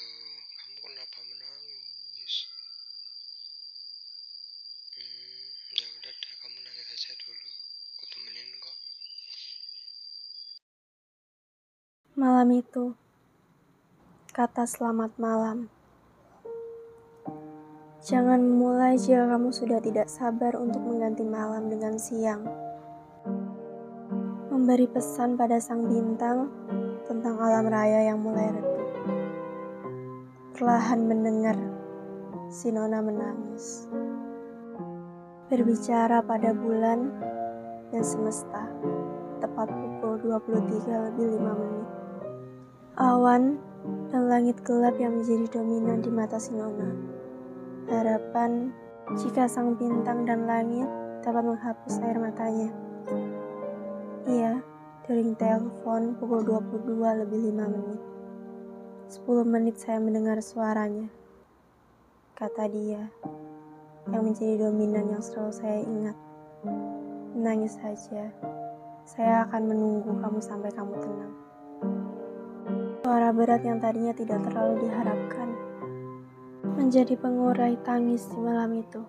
Hmm, kamu kenapa menangis? Hmm, ya udah deh, kamu nangis aja dulu. Aku temenin kok. Malam itu, kata selamat malam. Jangan mulai jika kamu sudah tidak sabar untuk mengganti malam dengan siang. Memberi pesan pada sang bintang tentang alam raya yang mulai redup. Perlahan mendengar si Nona menangis. Berbicara pada bulan dan semesta tepat pukul 23 lebih 5 menit. Awan dan langit gelap yang menjadi dominan di mata si Nona harapan jika sang bintang dan langit dapat menghapus air matanya. Iya, dering telepon pukul 22 lebih 5 menit. 10 menit saya mendengar suaranya. Kata dia, yang menjadi dominan yang selalu saya ingat. Menangis saja, saya akan menunggu kamu sampai kamu tenang. Suara berat yang tadinya tidak terlalu diharapkan menjadi pengurai tangis di malam itu.